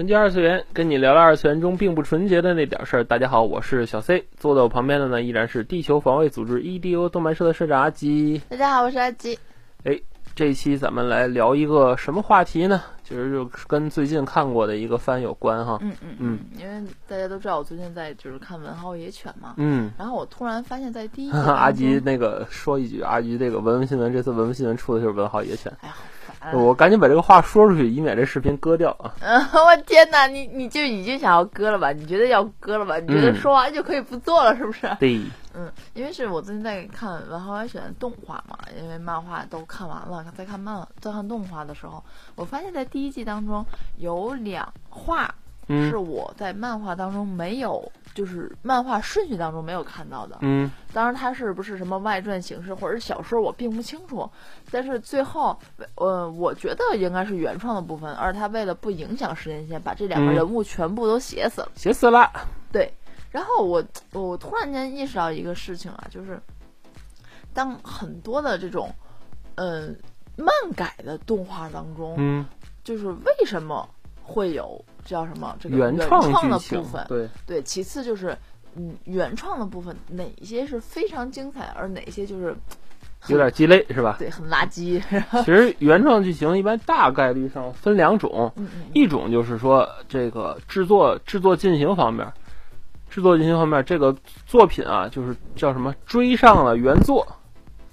纯洁二次元，跟你聊聊二次元中并不纯洁的那点事儿。大家好，我是小 C，坐在我旁边的呢依然是地球防卫组织 EDO 动漫社的社长阿吉。大家好，我是阿吉。哎，这一期咱们来聊一个什么话题呢？其实就跟最近看过的一个番有关哈。嗯嗯嗯，因为大家都知道我最近在就是看《文豪野犬》嘛。嗯，然后我突然发现，在第一集 阿吉那个说一句，阿吉这个文文新闻这次文文新闻出的就是文豪野犬。哎呀！我赶紧把这个话说出去，以免这视频割掉啊。嗯，我天哪，你你就已经想要割了吧？你觉得要割了吧？你觉得嗯说完就可以不做了，是不是？对，嗯，因为是我最近在看《文豪野犬》的动画嘛，因为漫画都看完了，在看漫在看动画的时候，我发现在第一季当中有两话嗯是我在漫画当中没有，就是漫画顺序当中没有看到的。嗯当然，它是不是什么外传形式或者是小说，我并不清楚。但是最后，呃，我觉得应该是原创的部分，而他为了不影响时间线，把这两个嗯人物全部都写死了。写死了。对，然后我我突然间意识到一个事情啊，就是当很多的这种，嗯、漫改的动画当中，嗯，就是为什么会有叫什么这个原创的部分？对，对，其次就是嗯，原创的部分哪些是非常精彩，而哪些就是有点鸡肋是吧？对很垃圾。其实原创剧情一般大概率上分两种，嗯嗯一种就是说这个制作制作进行方面，制作进行方面这个作品啊，就是叫什么追上了原作，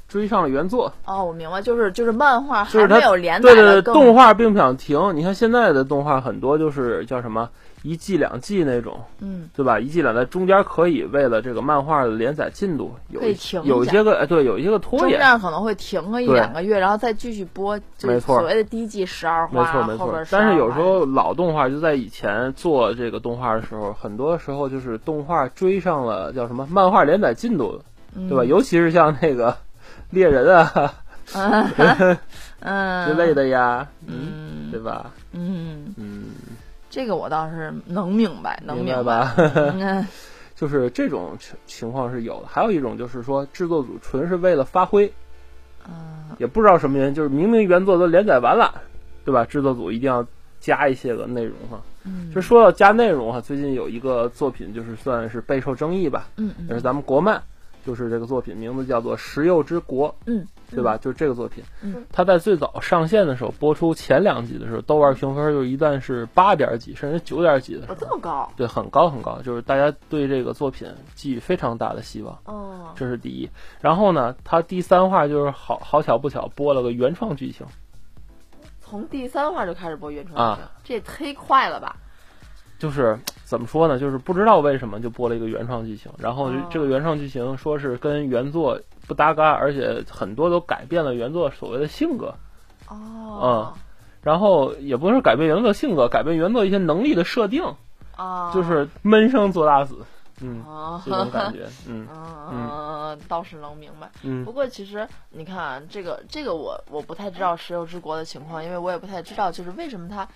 追上了原作，哦，我明白，就是就是漫画就是它还没有连载对对对，动画并不想停。你看现在的动画很多就是叫什么一季两季那种，嗯。对吧？一季两季中间可以为了这个漫画的连载进度有一可以停一有一些个哎对有一些个拖中延，间可能会停个一两个月，然后再继续播，就是没错。所谓的第一季十二没话，错没错。后边，但是有时候老动画就在以前做这个动画的时候，很多时候就是动画追上了叫什么漫画连载进度，嗯对吧？尤其是像那个猎人啊。嗯嗯。之类的呀，嗯。对吧？嗯，嗯，这个我倒是能明白，能白。明白 就是这种情情况是有的，还有一种就是说制作组纯是为了发挥，嗯也不知道什么原因，就是明明原作都连载完了，对吧？制作组一定要加一些个内容哈。嗯，就说到加内容哈，最近有一个作品就是算是备受争议吧，嗯嗯。也是咱们国漫，就是这个作品名字叫做《食肉之国》，嗯对吧？就是这个作品，嗯它在最早上线的时候，播出前两集的时候，豆瓣评分就一段是八点几，甚至九点几的这，么高对，很高很高，就是大家对这个作品寄予非常大的希望，哦，这是第一。然后呢，它第三话就是好好巧不巧播了个原创剧情，从第三话就开始播原创啊剧情，这也忒快了吧？就是怎么说呢？就是不知道为什么就播了一个原创剧情，然后这个原创剧情说是跟原作不搭嘎，而且很多都改变了原作所谓的性格，哦，然后也不是改变原作性格，改变原作一些能力的设定，啊，就是闷声做大死，嗯，啊，这种感觉，嗯嗯，倒是能明白。嗯。不过其实你看啊这个这个我我不太知道石油之国的情况，因为我也不太知道就是为什么它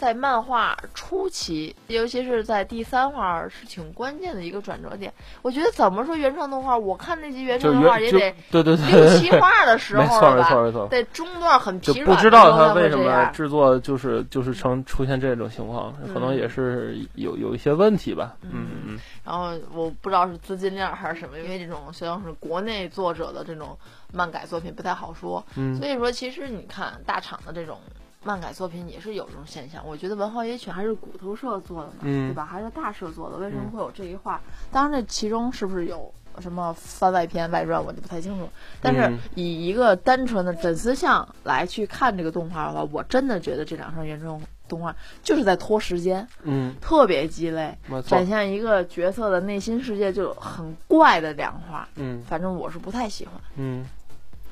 在漫画初期，尤其是在第三话是挺关键的一个转折点。我觉得怎么说原创动画，我看那集原创动画也得对对六对，七话的时没错候了吧？没错没错。得中段很就疲软的不知道他为什么制作就是就是成出现这种情况，可能也是有有一些问题吧。嗯嗯然后我不知道是资金链还是什么，因为这种像是国内作者的这种漫改作品不太好说，嗯所以说其实你看大厂的这种漫改作品也是有这种现象。我觉得《文豪野犬》还是骨头社做的嘛，嗯对吧？还是大社做的，为什么会有这一话？当然，这其中是不是有什么番外篇、外传，我就不太清楚。但是嗯以一个单纯的粉丝向来去看这个动画的话，我真的觉得这两场原创动画就是在拖时间，嗯，特别鸡肋。展。现一个角色的内心世界就很怪的两话，嗯反正我是不太喜欢。嗯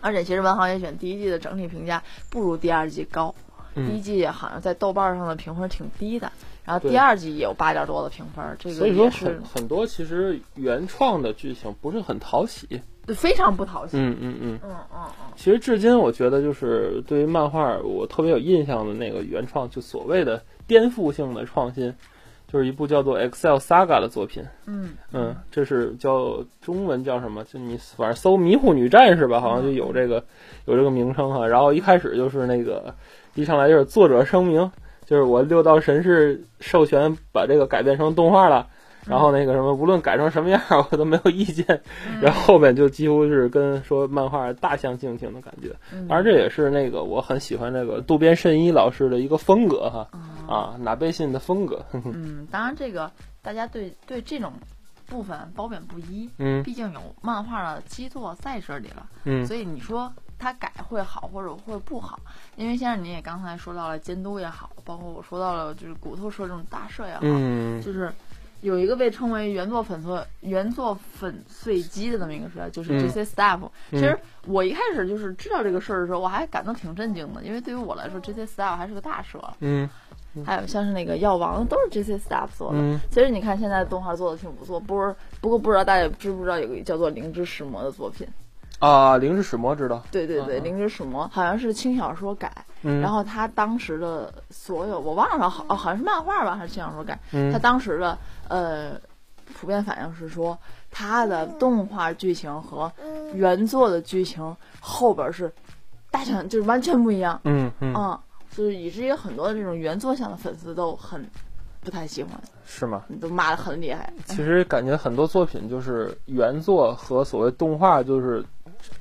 而且其实《文豪野犬》第一季的整体评价不如第二季高，第一季好像在豆瓣上的评分挺低的，然后第二季也有八点多的评分，这个所以说很很多其实原创的剧情不是很讨喜。非常不讨喜。嗯嗯嗯。嗯嗯嗯，其实至今我觉得就是对于漫画我特别有印象的那个原创，就所谓的颠覆性的创新，就是一部叫做《Excel Saga》的作品。嗯嗯，这是叫中文叫什么？就你反正搜“迷糊女战士”吧，好像就有这个有这个名称哈。然后一开始就是那个一上来就是作者声明，就是我六道神士授权把这个改变成动画了。然后那个什么，无论改成什么样，我都没有意见。嗯然后后面就几乎是跟说漫画大相径庭的感觉。嗯当然，这也是那个我很喜欢那个渡边慎一老师的一个风格哈啊啊，哪贝信的风格。嗯，当然这个大家对对这种部分褒贬不一，嗯毕竟有漫画的基座在这里了，嗯所以你说它改会好或者会不好，因为先生你也刚才说到了监督也好，包括我说到了就是骨头社这种大社也好，嗯。就是有一个被称为原作粉碎原作粉碎机的那么一个社，就是嗯。这些 staff、嗯。其实我一开始就是知道这个事儿的时候，我还感到挺震惊的，因为对于我来说，这些 staff 还是个大社。嗯。还有像是那个药王，都是这些 staff 做的。嗯。其实你看现在动画做的挺不错，不是不过不知道大家知不知道有个叫做《灵之石魔》的作品？啊，灵之使魔知道。对对对，嗯嗯灵之使魔》好像是轻小说改，嗯，然后他当时的所有我忘了好哦，好像是漫画吧，还是轻小说改？嗯他当时的呃普遍反应是说，他的动画剧情和原作的剧情后边是大相就是完全不一样，嗯嗯嗯，就是以至于很多这种原作向的粉丝都很不太喜欢，是吗？都骂的很厉害。其实感觉很多作品就是原作和所谓动画就是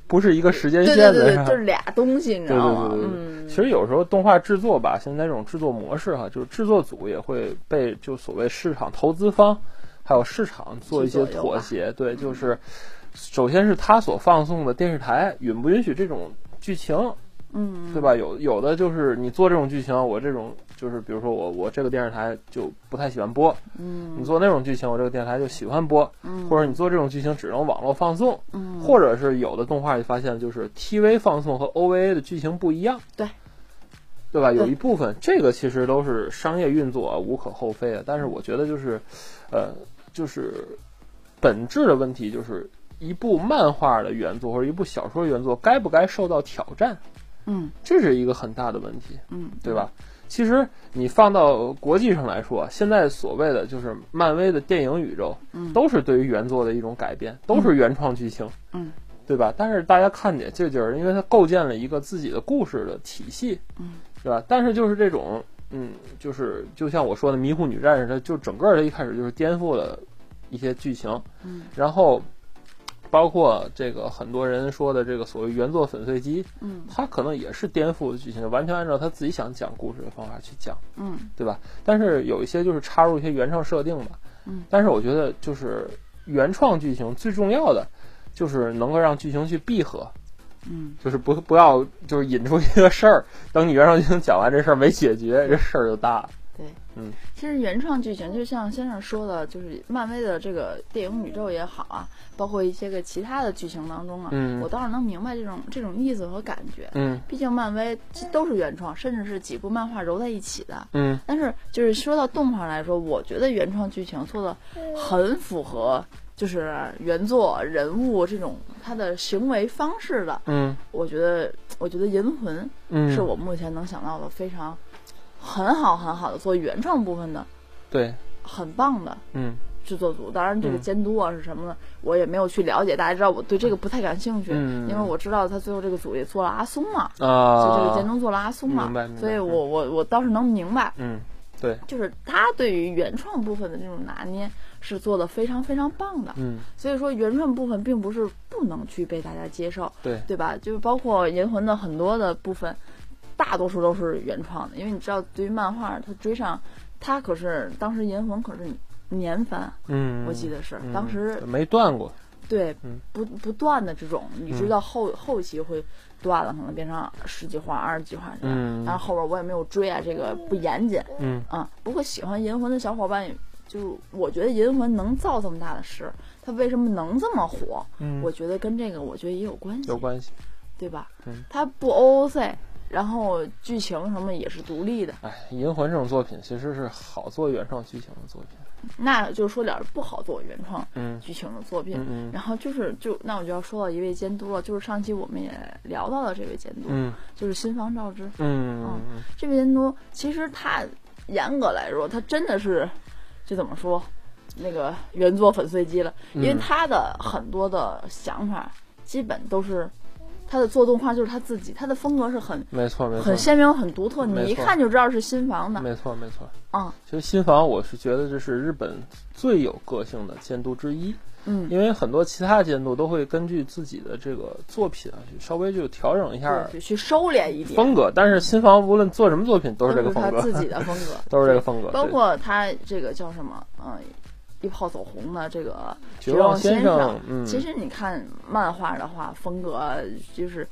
不是一个时间线的，对对对，就是俩东西，你知道吗？对对对对对嗯，其实有时候动画制作吧，现在这种制作模式哈，就是制作组也会被就所谓市场投资方还有市场做一些妥协。对，就是首先是他所放送的电视台允不允许这种剧情，嗯，对吧？有有的就是你做这种剧情，我这种就是比如说我我这个电视台就不太喜欢播，嗯你做那种剧情，我这个电视台就喜欢播，嗯或者你做这种剧情只能网络放送，嗯或者是有的动画你发现就是 TV 放送和 OVA 的剧情不一样，对，对吧？有一部分这个其实都是商业运作啊，无可厚非的。但是我觉得就是，呃，就是本质的问题就是一部漫画的原作或者一部小说原作该不该受到挑战，嗯这是一个很大的问题。嗯，对吧？其实你放到国际上来说，现在所谓的就是漫威的电影宇宙，嗯都是对于原作的一种改编，都是原创剧情，嗯，对吧？但是大家看见这就是因为它构建了一个自己的故事的体系，嗯，对吧？但是就是这种，嗯，就是就像我说的《迷糊女战士》，它就整个它一开始就是颠覆了一些剧情，嗯然后包括这个很多人说的这个所谓原作粉碎机，嗯。它可能也是颠覆的剧情，完全按照他自己想讲故事的方法去讲，嗯。对吧？但是有一些就是插入一些原创设定吧，嗯。但是我觉得就是原创剧情最重要的就是能够让剧情去闭合，嗯。就是不不要就是引出一个事儿，等你原创剧情讲完这事儿没解决，这事儿就大了。对，嗯，其实原创剧情就像先生说的，就是漫威的这个电影宇宙也好啊，包括一些个其他的剧情当中啊，嗯我倒是能明白这种这种意思和感觉。嗯毕竟漫威都是原创，甚至是几部漫画揉在一起的。嗯但是就是说到动画来说，我觉得原创剧情做的很符合，就是原作人物这种他的行为方式的。嗯我觉得，我觉得《银魂》嗯，是我目前能想到的非常很好很好的做原创部分的，对，很棒的嗯。制作组。当然，这个嗯。监督啊是什么的，我也没有去了解。大家知道我对这个不太感兴趣，嗯。因为我知道他最后这个组也做了阿松嘛，啊，就这个监督做了阿松嘛明白明，白。所以我我我倒是能明白，嗯对，就是他对于原创部分的这种拿捏是做的非常非常棒的。嗯。所以说，原创部分并不是不能去被大家接受，对，对吧？就是包括《银魂》的很多的部分，大多数都是原创的，因为你知道，对于漫画，它追上，它可是当时《银魂》可是年番，嗯，我记得是、嗯当时没断过，对嗯不不断的这种，你知道后、后期会断了，可能变成十几话、二十几话这样，嗯但是后边我也没有追啊，这个不严谨嗯啊。不过喜欢《银魂》的小伙伴。就我觉得《银魂》能造这么大的势，它为什么能这么火？嗯，我觉得跟这个我觉得也有关系，有关系，对吧？嗯它不 OOC，然后剧情什么也是独立的。哎，《银魂》这种作品其实是好做原创剧情的作品。那就说点儿不好做原创嗯剧情的作品。然后就是就那我就要说到一位监督了，就是上期我们也聊到了这位监督，嗯就是新房照之。嗯嗯这位监督其实他严格来说，他真的是就怎么说，那个原作粉碎机了，因为嗯他的很多的想法基本都是他的做动画就是他自己，他的风格是很没错没错很鲜明、很独特，你一看就知道是新房的。没错没错。嗯其实新房，我是觉得这是日本最有个性的监督之一，嗯，因为很多其他监督都会根据自己的这个作品啊，去稍微就调整一下对，就去收敛一点，风格。但是新房无论做什么作品都是这个风格，他自己的 风格，都是这个风格。包括他这个叫什么，嗯，一炮走红的这个绝望先生，嗯，其实你看漫画的话，风格就是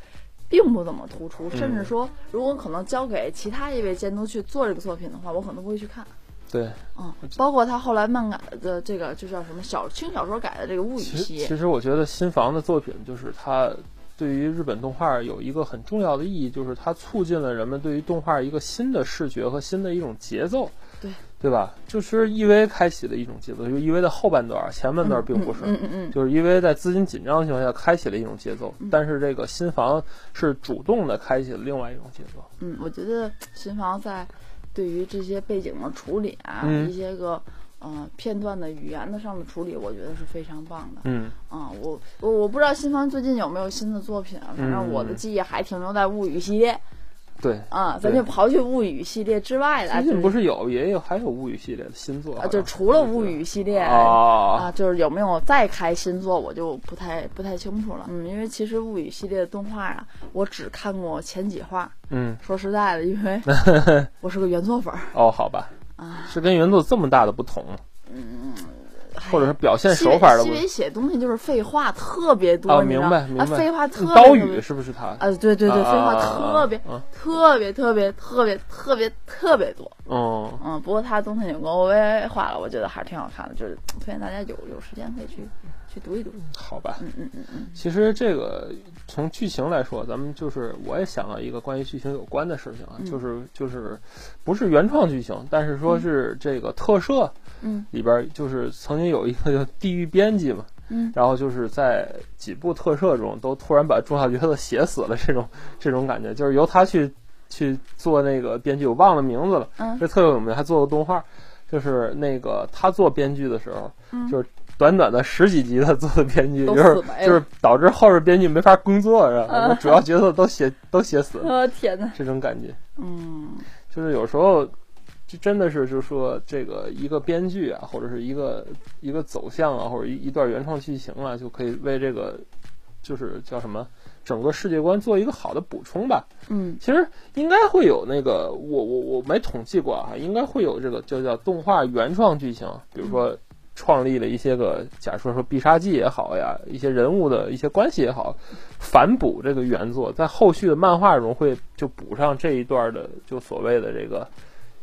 并不怎么突出，甚嗯至说，如果可能交给其他一位监督去做这个作品的话，我可能不会去看。对。嗯，包括他后来漫改的这个就叫什么小轻小说改的这个物语系，其实我觉得新房的作品就是它对于日本动画有一个很重要的意义，就是它促进了人们对于动画一个新的视觉和新的一种节奏。对。吧？就是 EV 开启的一种节奏，就是 EV 的后半段，前半段并不是。嗯嗯嗯，就是因为在资金紧张的情况下开启了一种节奏，但是这个新房是主动的开启了另外一种节奏。嗯，我觉得新房在对于这些背景的处理啊，嗯一些个呃片段的语言的上的处理，我觉得是非常棒的。嗯，啊、我我我不知道新房最近有没有新的作品啊，反正我的嗯记忆还停留在物语系列对。啊，咱就刨去物语系列之外的，最近不是有也有还有物语系列的新作啊，就除了物语系列啊啊，就是有没有再开新作，我就不太不太清楚了。嗯，因为其实物语系列的动画啊，我只看过前几话。嗯说实在的，因为 我是个原作粉哦，好吧，啊，是跟原作这么大的不同，或者是表现西手法的问题西北写东西就是废话特别多，啊，你知道吗？明白明白。啊，废话特别刀语是不是他？啊，对对对，废话特别啊特别特别特别特别特别多。嗯，嗯，不过他东西有个 OVA 画了，我觉得还是挺好看的，就是推荐大家有有时间可以去去读一读。好吧。嗯嗯嗯嗯，其实这个从剧情来说，咱们就是我也想到一个关于剧情有关的事情啊，嗯。就是就是不是原创剧情，但是说是这个特摄嗯。里边儿就是曾经有一个叫地狱编辑嘛，嗯。然后就是在几部特摄中都突然把重要角色写死了，这种 这种感觉，就是由他去去做那个编剧，我忘了名字了，嗯。这特有名，还做过动画，就是那个他做编剧的时候，嗯。就是短短的十几集他做的编剧，就是就是导致后边编剧没法工作，是吧？嗯 主要角色都写都写死了，呃，天哪，这种感觉。嗯就是有时候，就真的是，就是说这个一个编剧啊，或者是一个一个走向啊，或者一一段原创剧情啊，就可以为这个就是叫什么整个世界观做一个好的补充吧。嗯其实应该会有那个，我我我没统计过啊，应该会有这个就叫动画原创剧情，比如说。创立了一些个，假如说说必杀技也好呀，一些人物的一些关系也好，反补这个原作，在后续的漫画中会就补上这一段的，就所谓的这个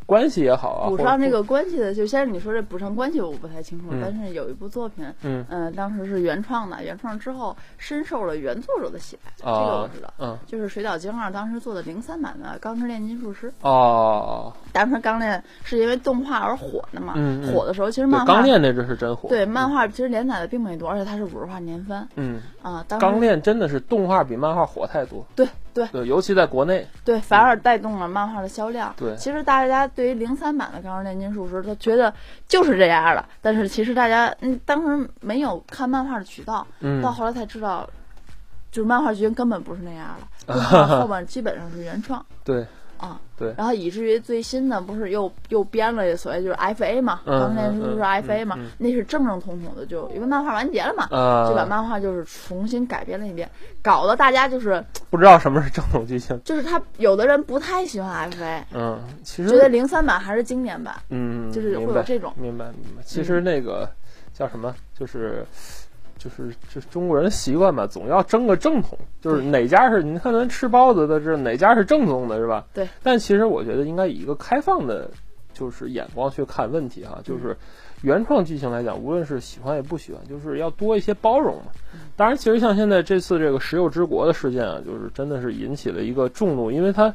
关系也好啊，补上这个关系的，就先是你说这补上关系，我不太清楚，嗯。但是有一部作品，嗯。嗯、当时是原创的，原创之后深受了原作者的喜爱，这个我啊知道。嗯。就是水岛精二当时做的零三版的《钢之炼金术师》，哦，当时钢炼是因为动画而火的嘛，嗯嗯。火的时候其实，漫画钢炼这只是真火，对漫画其实连载的并没多，而且它是五十话年番。嗯，啊。钢炼真的是动画比漫画火太多，对对对，尤其在国内，对，反而带动了漫画的销量。对其实大家对于零三版的《钢之炼金术师》，他觉得就是这样的，但是其实大家嗯当时没有看漫画的渠道，嗯到后来才知道，就是漫画剧情根本不是那样的，动画后面基本上是原创对啊。对然后以至于最新的不是又又编了所谓就是 FA 嘛，嗯钢之炼金术师嗯嗯 FA 嘛那是正正统统的，就因为漫画完结了嘛。啊，就把漫画就是重新改编了一遍，搞得大家就是不知道什么是正统剧情，就是他有的人不太喜欢 FA，嗯，其实觉得零三版还是经典版，嗯，就是会有这种明白明白。其实那个叫什么，就是就是这中国人习惯吧，总要争个正统，就是哪家是你看咱吃包子的，这哪家是正宗的，是吧？对。但其实我觉得应该以一个开放的就是眼光去看问题哈，就是原创剧情来讲，无论是喜欢也不喜欢，就是要多一些包容嘛。当然，其实像现在这次这个石油之国的事件啊，就是真的是引起了一个众怒，因为它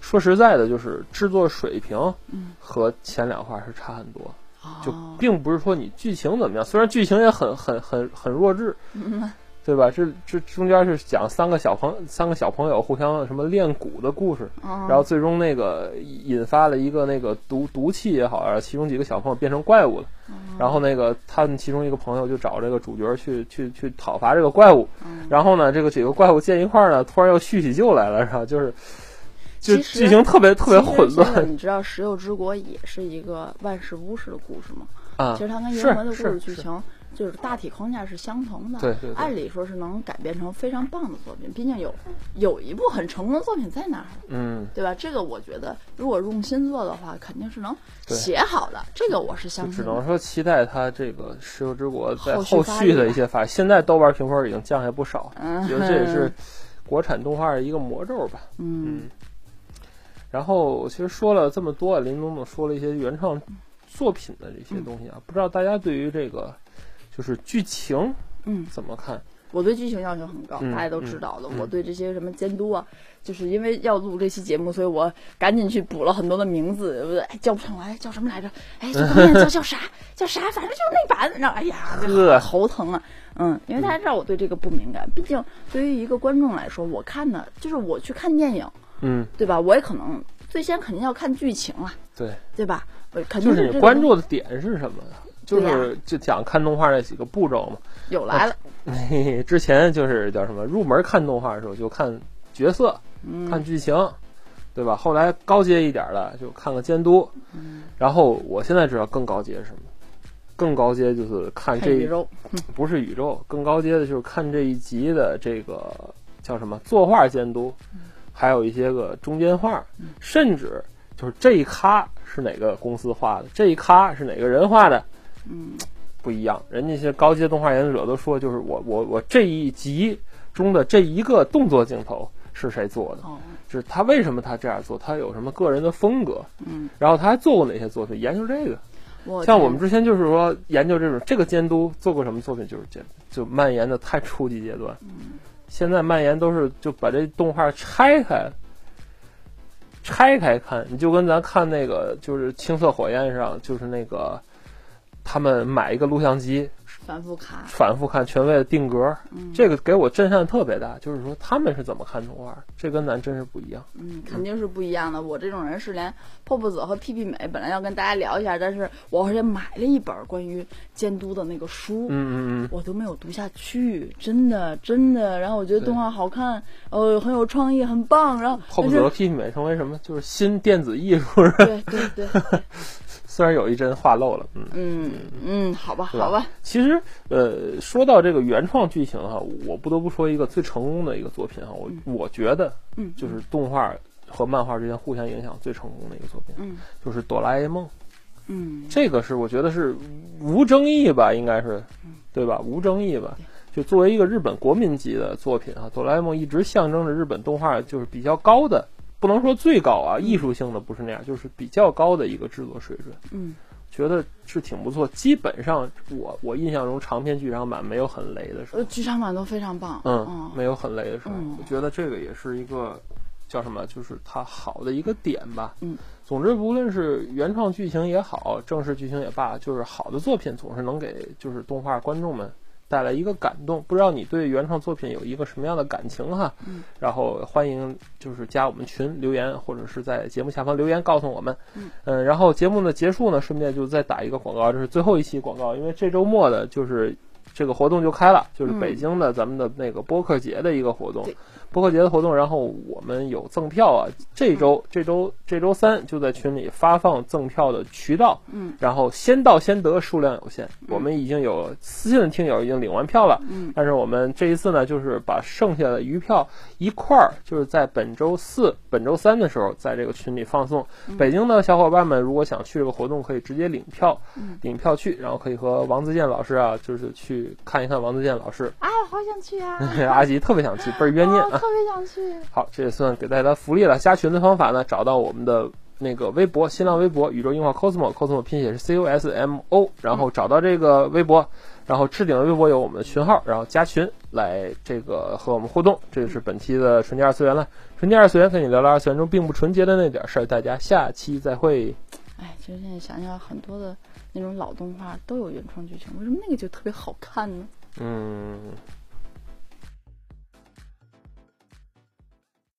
说实在的，就是制作水平嗯和前两话是差很多，就哦并不是说你剧情怎么样，虽然剧情也很很很很弱智，嗯。对吧？这这中间是讲三个小朋三个小朋友互相什么练蛊的故事，嗯然后最终那个引发了一个那个毒毒气也好，然后其中几个小朋友变成怪物了，然后那个他们其中一个朋友就找这个主角去去去讨伐这个怪物，嗯然后呢，这个几个怪物见一块儿呢，突然又叙起旧来了，然后就是就其实剧情特别特别混乱你知道《石油之国》也是一个万事屋式的故事吗？啊其，实它跟是银魂的故事剧情就是大体框架是相同的。对对对按理说是能改编成非常棒的作品，毕竟有有一部很成功的作品在那儿，嗯，对吧？这个我觉得，如果用心做的话，肯定是能写好的。这个我是相信。只能说期待它这个《石油之国》在后续的一些发展。现在豆瓣评分已经降下不少，嗯，觉得这也是国产动画的一个魔咒吧。嗯然后其实说了这么多，林总总说了一些原创作品的这些东西啊，不知道大家对于这个就是剧情嗯，怎么看？我对剧情要求很高，嗯大家都知道的。嗯嗯我对这些什么监督啊，就是因为要录这期节目，所以我赶紧去补了很多的名字，不 对哎叫不上来，叫什么来着？哎，这导演叫叫啥？叫啥？反正就是那版。然后哎呀，头疼啊。嗯，因为大家知道我对这个不敏感，毕竟对于一个观众来说，我看的就是我去看电影，嗯，对吧？我也可能最先肯定要看剧情啊，对，对吧？我肯定就是你关注的点是什么？就是就讲看动画那几个步骤嘛。有来了，嘿嘿，之前就是叫什么？入门看动画的时候就看角色，嗯看剧情，对吧？后来高阶一点的就看个监督，嗯然后我现在知道更高阶是什么？更高阶就是看这看宇宙，不是宇宙，更高阶的就是看这一集的这个叫什么作画监督，还有一些个中间画，甚至就是这一咖是哪个公司画的，这一咖是哪个人画的，嗯不一样。人家一些高阶动画研究者都说，就是我我我这一集中的这一个动作镜头是谁做的，哦就是他为什么他这样做，他有什么个人的风格，嗯，然后他还做过哪些作品，研究这个。像我们之前就是说研究这种这个监督做过什么作品，就是这就蔓延的太初级阶段。现在蔓延都是就把这动画拆开，拆开看，你就跟咱看那个就是青色火焰上，就是那个他们买一个录像机反复看，反复看，权威的定格。嗯这个给我震撼特别大，就是说他们是怎么看动画，这跟咱真是不一样。嗯，肯定是不一样的。我这种人是连破布子和屁屁美本来要跟大家聊一下，但是我而且买了一本关于监督的那个书，嗯嗯嗯，我都没有读下去，真的真的。然后我觉得动画好看，呃，很有创意，很棒。然后后不但是则屁屁美成为什么？就是新电子艺术，对对，对 虽然有一帧画漏了，嗯。嗯嗯，好吧吧好吧，其实，呃，说到这个原创剧情哈，我不得不说一个最成功的一个作品哈，我我觉得嗯，就是动画和漫画之间互相影响最成功的一个作品，嗯就是《哆啦 A 梦》。嗯这个是我觉得是无争议吧，应该是，对吧？无争议吧。就作为一个日本国民级的作品啊，《哆啦 A 梦》一直象征着日本动画就是比较高的，不能说最高啊，艺术性的不是那样，就是比较高的一个制作水准。嗯觉得是挺不错。基本上我我印象中长篇剧场版没有很雷的时候呃，，剧场版都非常棒，嗯，没有很雷的时候，嗯我觉得这个也是一个叫什么，就是它好的一个点吧。嗯，总之无论是原创剧情也好，正式剧情也罢，就是好的作品总是能给就是动画观众们。带来一个感动，不知道你对原创作品有一个什么样的感情哈？嗯，然后欢迎就是加我们群留言，或者是在节目下方留言告诉我们。嗯。然后节目的结束呢，顺便就再打一个广告，这是最后一期广告，因为这周末的就是这个活动就开了，就是嗯。北京的咱们的那个播客节的一个活动。对，播客节的活动，然后我们有赠票啊，这周这周这周三就在群里发放赠票的渠道，嗯。然后先到先得，数量有限，我们已经有私信的听友已经领完票了，嗯。但是我们这一次呢，就是把剩下的余票一块儿，就是在本周四、本周三的时候，在这个群里放送。北京的小伙伴们如果想去这个活动，可以直接领票，嗯。领票去，然后可以和王自健老师啊，就是去看一看王自健老师。啊，好想去啊，阿吉特别想去，倍儿冤念啊！啊特别想去，好，这也算给大家福利了。加群的方法呢，找到我们的那个微博，新浪微博宇宙樱花 cosmo，cosmo 拼写是 C O S M O，然后找到这个微博，然后置顶的微博有我们的群号，然后加群来这个和我们互动。这就是本期的纯洁二次元了，纯洁二次元跟你聊聊二次元中并不纯洁的那点事儿，大家下期再会。哎，其实现在想想，很多的那种老动画都有原创剧情，为什么那个就特别好看呢？嗯。